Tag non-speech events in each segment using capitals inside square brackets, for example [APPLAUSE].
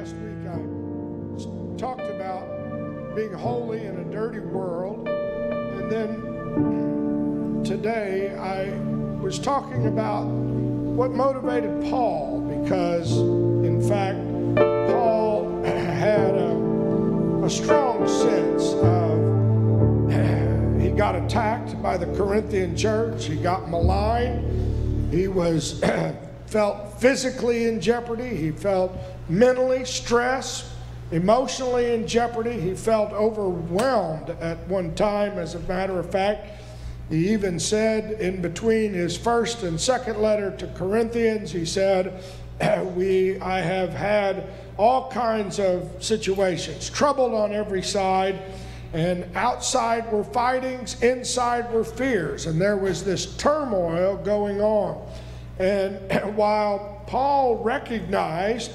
last week I talked about being holy in a dirty world. And then today I was talking about what motivated Paul because, in fact, Paul [CLEARS THROAT] had a, a strong sense of [CLEARS THROAT] he got attacked by the Corinthian church, he got maligned, he was [CLEARS THROAT] felt physically in jeopardy, he felt mentally stressed, emotionally in jeopardy. He felt overwhelmed at one time, as a matter of fact. He even said in between his first and second letter to Corinthians, he said, [CLEARS THROAT] we, I have had all kinds of situations, troubled on every side, and outside were fightings, inside were fears, and there was this turmoil going on. And [CLEARS THROAT] while Paul recognized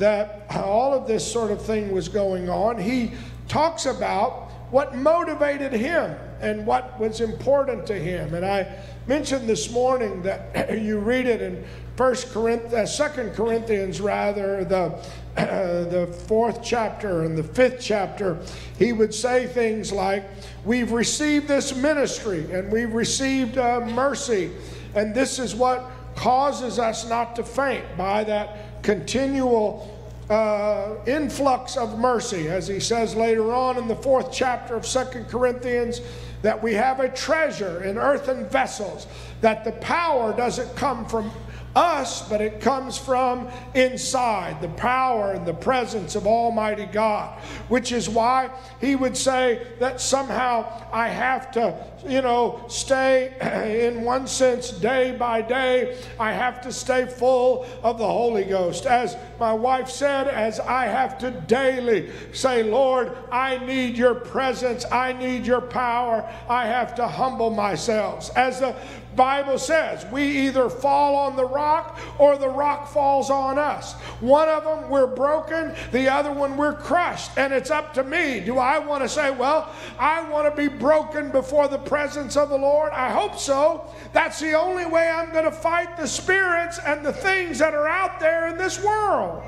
that all of this sort of thing was going on, he talks about what motivated him and what was important to him. And I mentioned this morning that [LAUGHS] you read it in First Corinthians, uh, Second Corinthians, rather the uh, [CLEARS THROAT] the fourth chapter and the fifth chapter. He would say things like, "We've received this ministry and we've received uh, mercy, and this is what causes us not to faint by that continual." Uh, influx of mercy, as he says later on in the fourth chapter of Second Corinthians, that we have a treasure in earthen vessels, that the power doesn't come from us, but it comes from inside the power and the presence of Almighty God, which is why he would say that somehow I have to, you know, stay [CLEARS THROAT] in one sense day by day. I have to stay full of the Holy Ghost. As my wife said, as I have to daily say, Lord, I need your presence, I need your power, I have to humble myself. As the Bible says, we either fall on the rock or the rock falls on us. One of them we're broken, the other one we're crushed. And it's up to me. Do I want to say, well, I want to be broken before the presence of the Lord? I hope so. That's the only way I'm going to fight the spirits and the things that are out there in this world.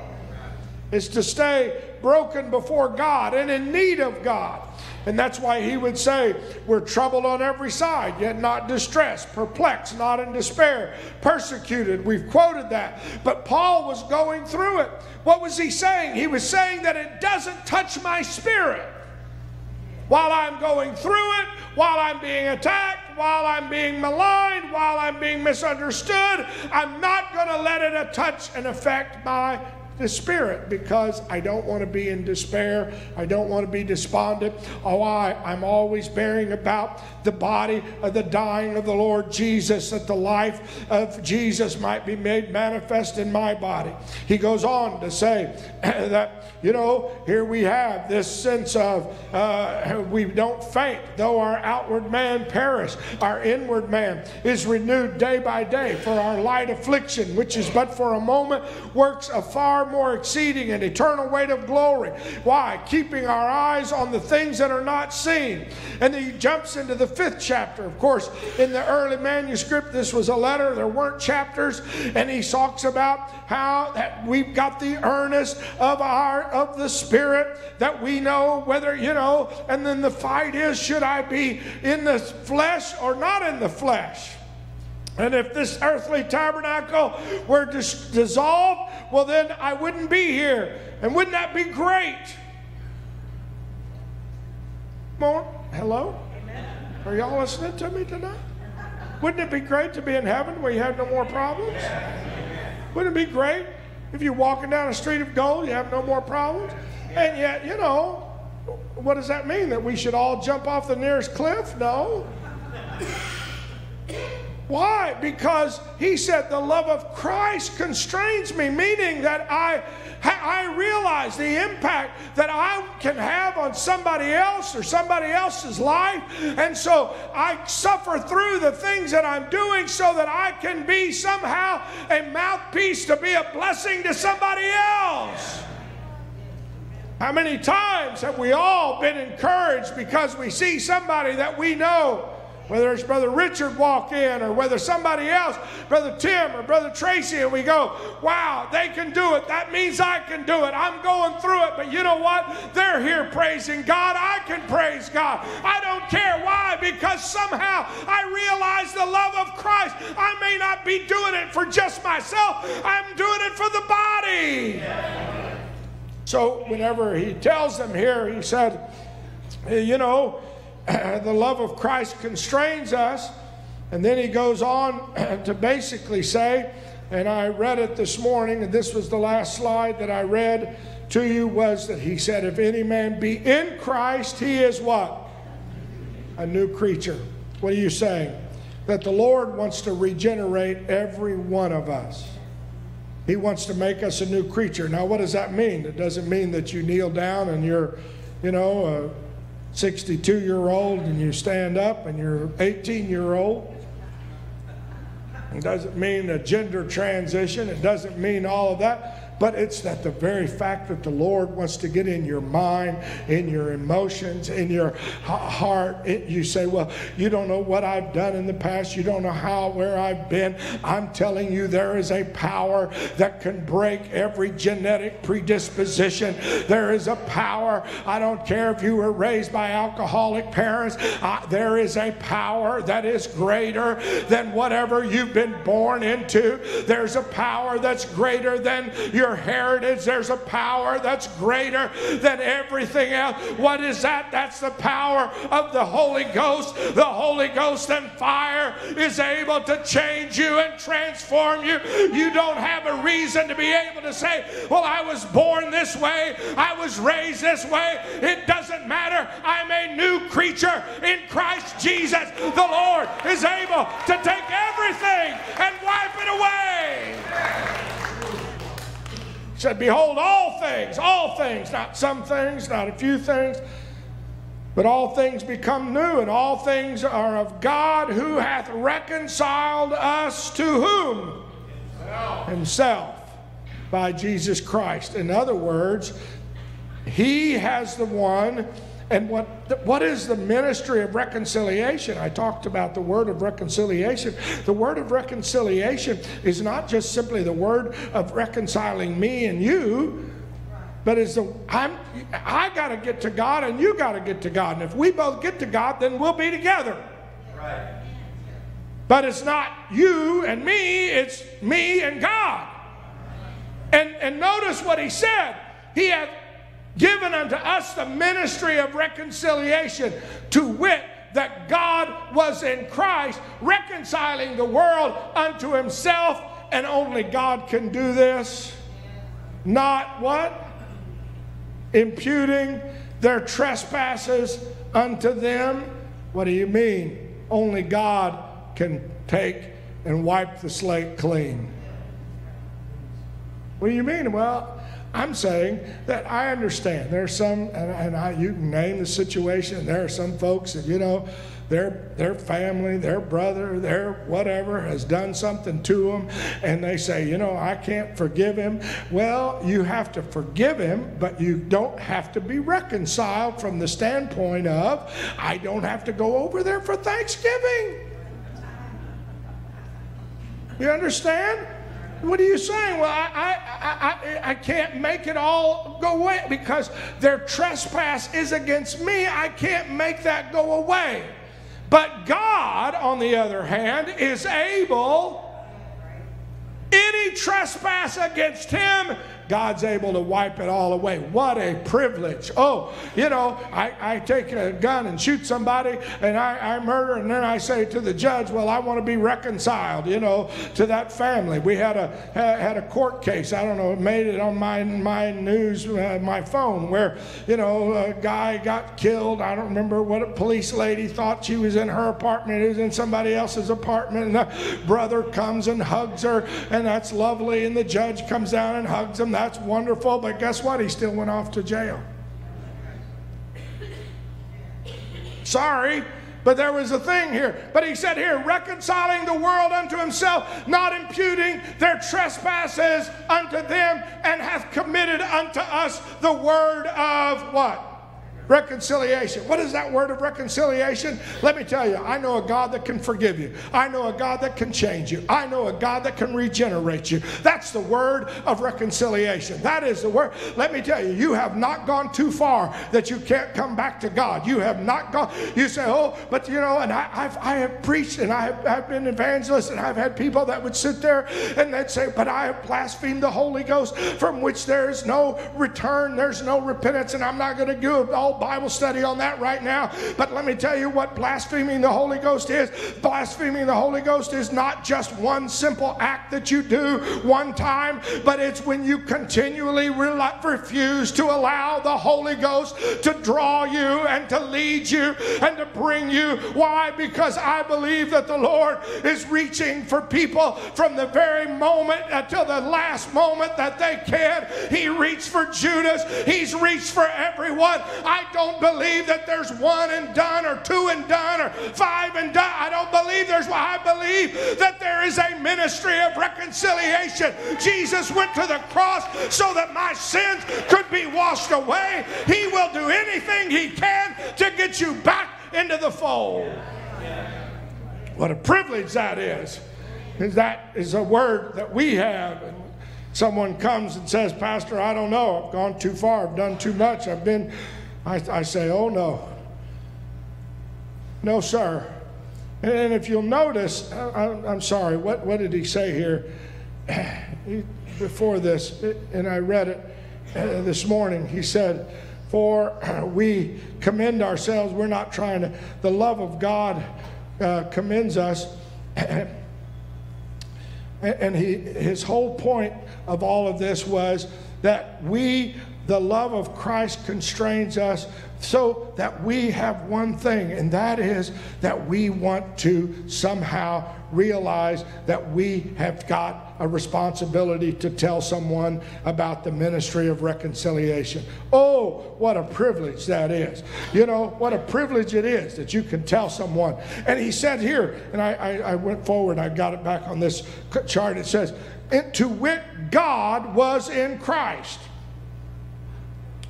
Is to stay broken before God and in need of God. And that's why he would say, We're troubled on every side, yet not distressed, perplexed, not in despair, persecuted. We've quoted that. But Paul was going through it. What was he saying? He was saying that it doesn't touch my spirit. While I'm going through it, while I'm being attacked, while I'm being maligned, while I'm being misunderstood, I'm not going to let it uh, touch and affect my the Spirit because I don't want to be in despair. I don't want to be despondent. Oh, I, I'm always bearing about the body of the dying of the Lord Jesus, that the life of Jesus might be made manifest in my body. He goes on to say [CLEARS THROAT] that, you know, here we have this sense of uh, we don't faint, though our outward man perish, our inward man is renewed day by day, for our light affliction, which is but for a moment, works a more exceeding and eternal weight of glory. Why? Keeping our eyes on the things that are not seen. And he jumps into the fifth chapter. Of course, in the early manuscript, this was a letter, there weren't chapters, and he talks about how that we've got the earnest of our of the spirit that we know whether, you know, and then the fight is should I be in the flesh or not in the flesh? And if this earthly tabernacle were dis- dissolved, well, then I wouldn't be here. And wouldn't that be great? More? Hello? Are y'all listening to me tonight? Wouldn't it be great to be in heaven where you have no more problems? Wouldn't it be great if you're walking down a street of gold, you have no more problems? And yet, you know, what does that mean? That we should all jump off the nearest cliff? No. Why? Because he said the love of Christ constrains me, meaning that I, I realize the impact that I can have on somebody else or somebody else's life. And so I suffer through the things that I'm doing so that I can be somehow a mouthpiece to be a blessing to somebody else. How many times have we all been encouraged because we see somebody that we know whether it's Brother Richard walk in or whether somebody else, Brother Tim or Brother Tracy, and we go, wow, they can do it. That means I can do it. I'm going through it. But you know what? They're here praising God. I can praise God. I don't care. Why? Because somehow I realize the love of Christ. I may not be doing it for just myself, I'm doing it for the body. So whenever he tells them here, he said, you know, [CLEARS THROAT] the love of Christ constrains us. And then he goes on [CLEARS THROAT] to basically say, and I read it this morning, and this was the last slide that I read to you, was that he said, If any man be in Christ, he is what? A new creature. What are you saying? That the Lord wants to regenerate every one of us. He wants to make us a new creature. Now, what does that mean? It doesn't mean that you kneel down and you're, you know, 62 year old and you stand up and you're 18 year old. It doesn't mean a gender transition. It doesn't mean all of that but it's that the very fact that the Lord wants to get in your mind, in your emotions, in your heart. It, you say, Well, you don't know what I've done in the past. You don't know how, where I've been. I'm telling you, there is a power that can break every genetic predisposition. There is a power. I don't care if you were raised by alcoholic parents, uh, there is a power that is greater than whatever you've been born into. There's a power that's greater than your heritage. There's a power that's greater than everything else. What is that? That's the power of the Holy Ghost. The Holy Ghost and fire is able to change you and transform you. You don't have a reason to be able to say, Well, I was born this way, I was raised this way. It doesn't matter. I'm a new creature in Christ Jesus. The Lord is able to take everything and wipe it away said, Behold, all things, all things, not some things, not a few things, but all things become new, and all things are of God who hath reconciled us to whom? Himself. Himself by Jesus Christ. In other words, He has the one and what, what is the ministry of reconciliation? I talked about the word of reconciliation. The word of reconciliation is not just simply the word of reconciling me and you, but is the I'm I got to get to God and you got to get to God. And if we both get to God, then we'll be together. Right. But it's not you and me, it's me and God. And and notice what he said. He had given unto us the ministry of reconciliation, to wit, that God was in Christ reconciling the world unto himself, and only God can do this. Not what? Imputing their trespasses unto them. What do you mean? Only God can take and wipe the slate clean. What do you mean? Well, I'm saying that I understand. There's some, and, and I, you can name the situation. There are some folks that, you know, their, their family, their brother, their whatever has done something to them, and they say, you know, I can't forgive him. Well, you have to forgive him, but you don't have to be reconciled from the standpoint of, I don't have to go over there for Thanksgiving. You understand? What are you saying? Well, I, I, I, I can't make it all go away because their trespass is against me. I can't make that go away. But God, on the other hand, is able, any trespass against him God's able to wipe it all away. What a privilege. Oh, you know, I, I take a gun and shoot somebody and I, I murder, and then I say to the judge, Well, I want to be reconciled, you know, to that family. We had a had a court case. I don't know, made it on my my news, uh, my phone, where you know a guy got killed. I don't remember what a police lady thought she was in her apartment. It was in somebody else's apartment, and the brother comes and hugs her, and that's lovely. And the judge comes down and hugs him that's wonderful, but guess what? He still went off to jail. Sorry, but there was a thing here. But he said here, reconciling the world unto himself, not imputing their trespasses unto them, and hath committed unto us the word of what? Reconciliation. What is that word of reconciliation? Let me tell you, I know a God that can forgive you. I know a God that can change you. I know a God that can regenerate you. That's the word of reconciliation. That is the word. Let me tell you, you have not gone too far that you can't come back to God. You have not gone. You say, oh, but you know, and I, I've, I have preached and I have I've been evangelist and I've had people that would sit there and they'd say, but I have blasphemed the Holy Ghost from which there is no return, there's no repentance, and I'm not going to do all Bible study on that right now. But let me tell you what blaspheming the Holy Ghost is. Blaspheming the Holy Ghost is not just one simple act that you do one time, but it's when you continually refuse to allow the Holy Ghost to draw you and to lead you and to bring you. Why? Because I believe that the Lord is reaching for people from the very moment uh, until the last moment that they can. He reached for Judas, He's reached for everyone. I I don't believe that there's one and done or two and done or five and done. I don't believe there's I believe that there is a ministry of reconciliation. Jesus went to the cross so that my sins could be washed away. He will do anything he can to get you back into the fold. What a privilege that is. Is that is a word that we have. And someone comes and says, Pastor, I don't know. I've gone too far. I've done too much. I've been I, I say, oh no. No, sir. And if you'll notice, I, am sorry, what, what did he say here [CLEARS THROAT] before this? And I read it uh, this morning. He said, For we commend ourselves, we're not trying to, the love of God uh, commends us. [CLEARS THROAT] and he, his whole point of all of this was that we the love of Christ constrains us so that we have one thing, and that is that we want to somehow realize that we have got a responsibility to tell someone about the ministry of reconciliation. Oh, what a privilege that is. You know, what a privilege it is that you can tell someone. And he said here, and I, I, I went forward, I got it back on this chart, it says, To wit, God was in Christ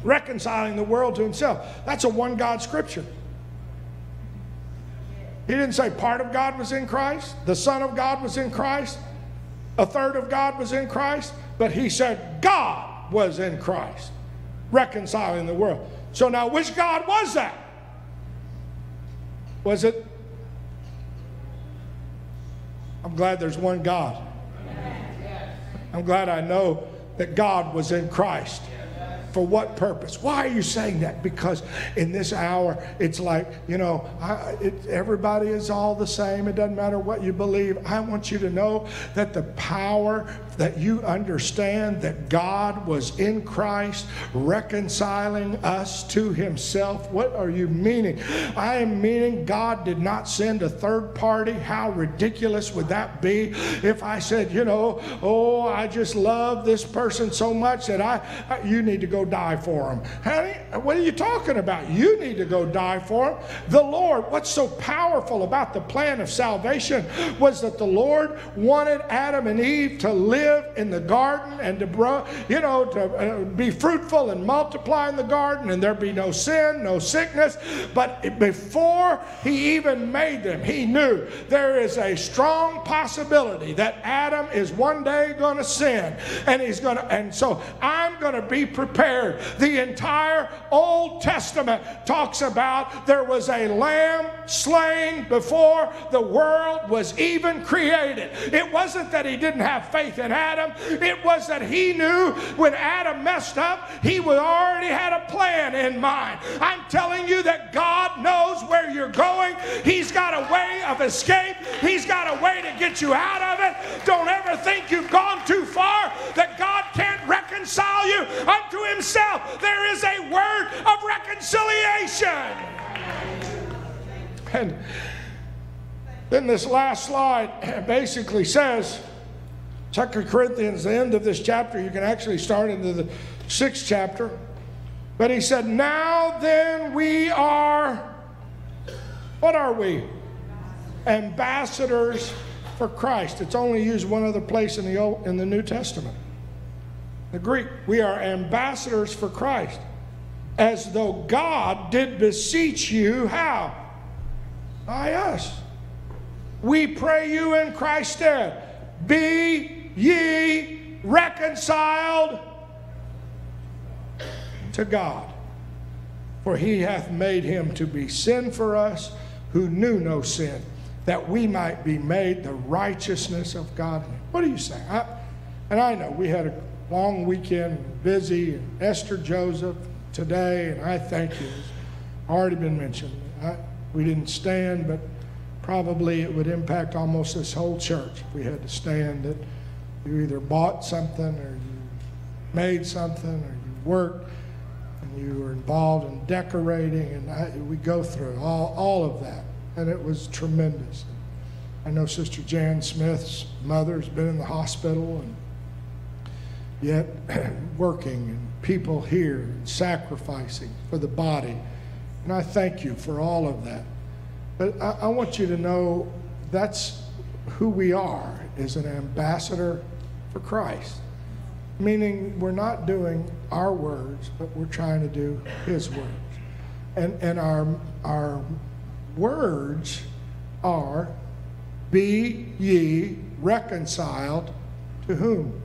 reconciling the world to himself. That's a one God scripture. He didn't say part of God was in Christ, the Son of God was in Christ, a third of God was in Christ, but he said God was in Christ, reconciling the world. So now, which God was that? Was it? I'm glad there's one God. I'm glad I know that God was in Christ. For what purpose? Why are you saying that? Because in this hour, it's like, you know, I, it, everybody is all the same. It doesn't matter what you believe. I want you to know that the power that you understand that God was in Christ reconciling us to himself. What are you meaning? I am meaning God did not send a third party. How ridiculous would that be if I said, you know, oh, I just love this person so much that I, you need to go die for him. Honey, what are you talking about? You need to go die for him. The Lord, what's so powerful about the plan of salvation was that the Lord wanted Adam and Eve to live in the garden and to, you know, to uh, be fruitful and multiply in the garden and there be no sin, no sickness. But before he even made them, he knew there is a strong possibility that Adam is one day going to sin and he's going to, and so I'm going to be prepared. The entire Old Testament talks about there was a lamb slain before the world was even created. It wasn't that he didn't have faith in Adam, it was that he knew when Adam messed up, he already had a plan in mind. I'm telling you that God knows where you're going. He's got a way of escape, He's got a way to get you out of it. Don't ever think you've gone too far, that God can't reconcile you unto Himself. There is a word of reconciliation. And then this last slide basically says, 2 Corinthians, the end of this chapter, you can actually start into the sixth chapter. But he said, Now then we are, what are we? Ambassadors for Christ. It's only used one other place in the, Old, in the New Testament the Greek. We are ambassadors for Christ. as though God did beseech you, how? By us. We pray you in Christ's stead, be ye reconciled to God. For he hath made him to be sin for us who knew no sin, that we might be made the righteousness of God. What do you say? I, and I know we had a long weekend, busy, and Esther Joseph today, and I thank you. It's already been mentioned. I, we didn't stand, but probably it would impact almost this whole church if we had to stand that you either bought something or you made something or you worked and you were involved in decorating and I, we go through all, all of that. And it was tremendous. I know sister jan smith's mother's been in the hospital and yet [CLEARS THROAT] working and people here and sacrificing for the body. And i thank you for all of that. But I, I want you to know that's who we are as an ambassador for Christ. Meaning we're not doing our words, but we're trying to do his words. And, and our, our words are be ye reconciled to whom?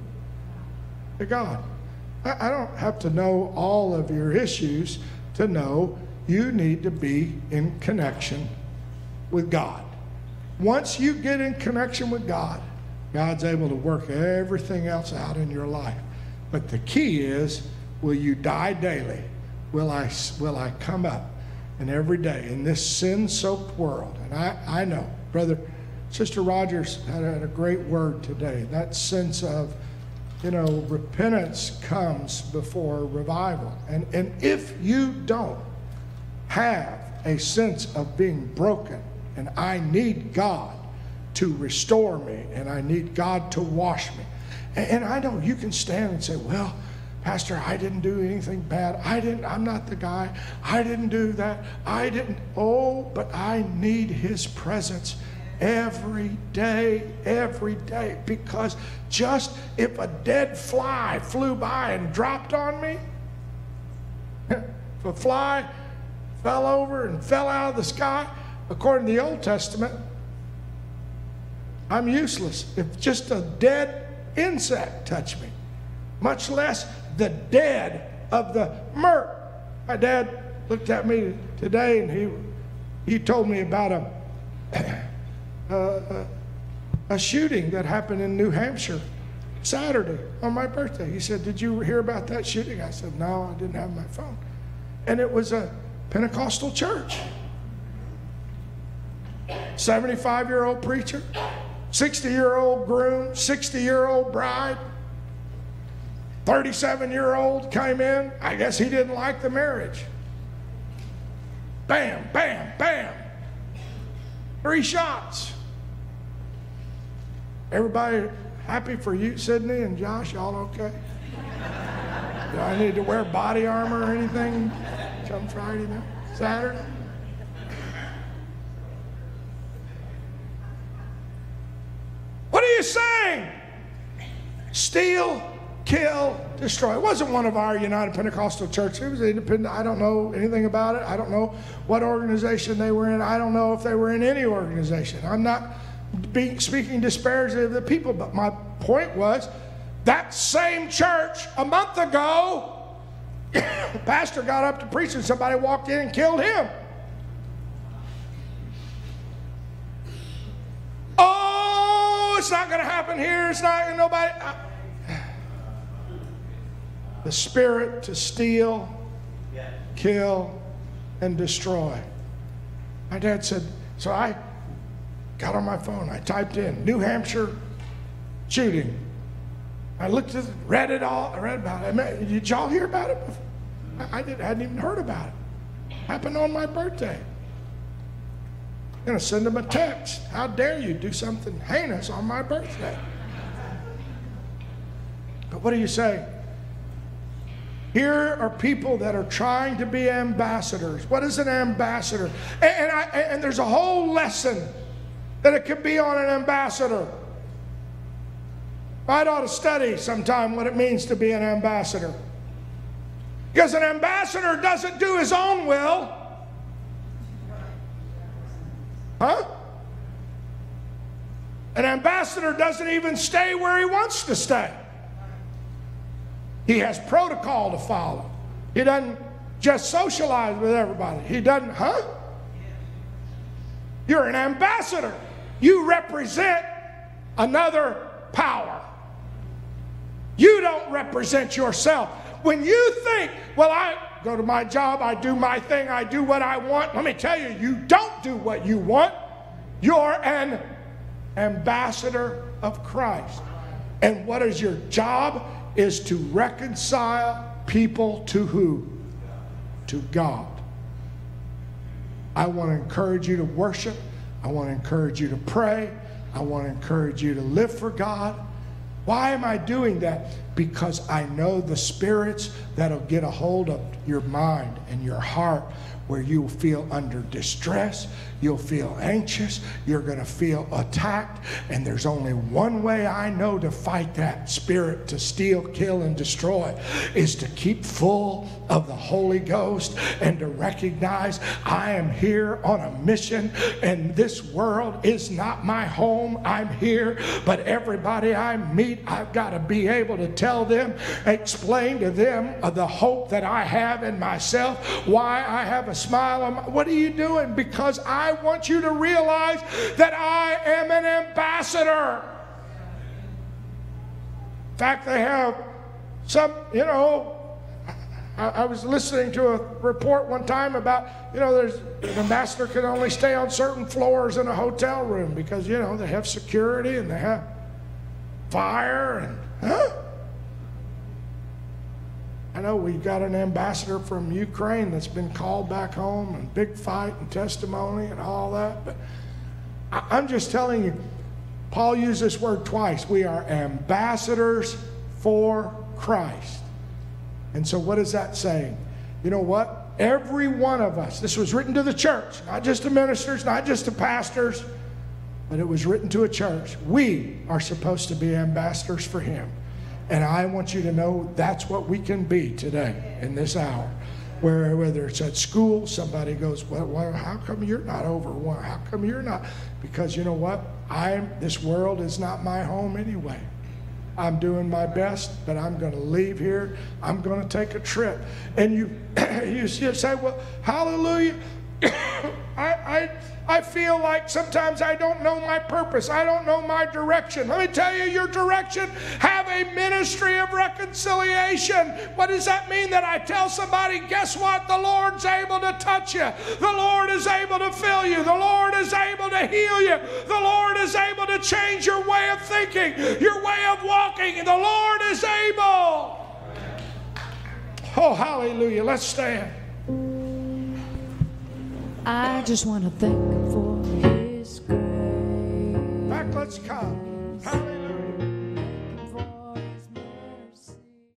To God. I, I don't have to know all of your issues to know you need to be in connection with God. Once you get in connection with God, God's able to work everything else out in your life. But the key is will you die daily? Will I, will I come up? And every day in this sin soaked world, and I, I know, Brother, Sister Rogers had a, had a great word today. That sense of, you know, repentance comes before revival. And, and if you don't have a sense of being broken, and I need God to restore me, and I need God to wash me. And, and I know you can stand and say, well, Pastor, I didn't do anything bad. I didn't, I'm not the guy. I didn't do that. I didn't. Oh, but I need his presence every day, every day. Because just if a dead fly flew by and dropped on me, [LAUGHS] if a fly fell over and fell out of the sky, according to the Old Testament, I'm useless. If just a dead insect touched me, much less the dead of the murk. My dad looked at me today and he, he told me about a, [COUGHS] uh, a, a shooting that happened in New Hampshire Saturday on my birthday. He said, Did you hear about that shooting? I said, No, I didn't have my phone. And it was a Pentecostal church. 75 year old preacher, 60 year old groom, 60 year old bride, 37 year old came in. I guess he didn't like the marriage. Bam, bam, bam. Three shots. Everybody happy for you, Sydney and Josh? Y'all okay? Do I need to wear body armor or anything come Friday night? Saturday? What are you saying? Steal, kill, destroy. It wasn't one of our United Pentecostal churches. It was independent. I don't know anything about it. I don't know what organization they were in. I don't know if they were in any organization. I'm not being, speaking disparagingly of the people, but my point was that same church a month ago, the [COUGHS] pastor got up to preach and somebody walked in and killed him. Oh, it's not going to happen here. It's not nobody. I, the spirit to steal, kill, and destroy. My dad said, so I got on my phone. I typed in New Hampshire shooting. I looked at it, read it all, I read about it. Did y'all hear about it? Before? I, didn't, hadn't even heard about it. Happened on my birthday. I'm to send them a text. How dare you do something heinous on my birthday? But what do you say? Here are people that are trying to be ambassadors. What is an ambassador? And, I, and there's a whole lesson that it could be on an ambassador. I'd ought to study sometime what it means to be an ambassador. Because an ambassador doesn't do his own will. Huh? An ambassador doesn't even stay where he wants to stay. He has protocol to follow. He doesn't just socialize with everybody. He doesn't, huh? You're an ambassador. You represent another power. You don't represent yourself. When you think, well, I go to my job, I do my thing, I do what I want, let me tell you, you don't do what you want. You're an ambassador of Christ. And what is your job? Is to reconcile people to who? To God. I want to encourage you to worship. I want to encourage you to pray. I want to encourage you to live for God. Why am I doing that? Because I know the spirits that'll get a hold of your mind and your heart where you'll feel under distress, you'll feel anxious, you're going to feel attacked, and there's only one way I know to fight that spirit to steal, kill, and destroy is to keep full of the Holy Ghost and to recognize I am here on a mission, and this world is not my home. I'm here, but everybody I meet, I've got to be able to tell them, explain to them the hope that I have in myself, why I have a smile on my, what are you doing? Because I want you to realize that I am an ambassador. In fact, they have some, you know, I, I was listening to a report one time about, you know, there's an ambassador can only stay on certain floors in a hotel room because, you know, they have security and they have fire and, huh? I know we've got an ambassador from Ukraine that's been called back home and big fight and testimony and all that. But I, am just telling you, Paul used this word twice. We are ambassadors for Christ. And so, what is that saying? You know what? Every one of us, this was written to the church, not just to ministers, not just to pastors, but it was written to a church. We are supposed to be ambassadors for Him. And I want you to know that's what we can be today in this hour. Where whether it's at school, somebody goes, well, well, how come you're not over one? How come you're not? Because you know what? I'm this world is not my home anyway. I'm doing my best, but I'm going to leave here. I'm going to take a trip. And you, [CLEARS THROAT] you say, well, hallelujah. [COUGHS] I, I, I feel like sometimes I don't know my purpose. I don't know my direction. Let me tell you your direction. Have a ministry of reconciliation. What does that mean? That I tell somebody, guess what? The Lord's able to touch you. The Lord is able to fill you. The Lord is able to heal you. The Lord is able to change your way of thinking, your way of walking. The Lord is able. Oh, hallelujah. Let's stand. I just want to thank him for his grace. Back, let's come. Hallelujah.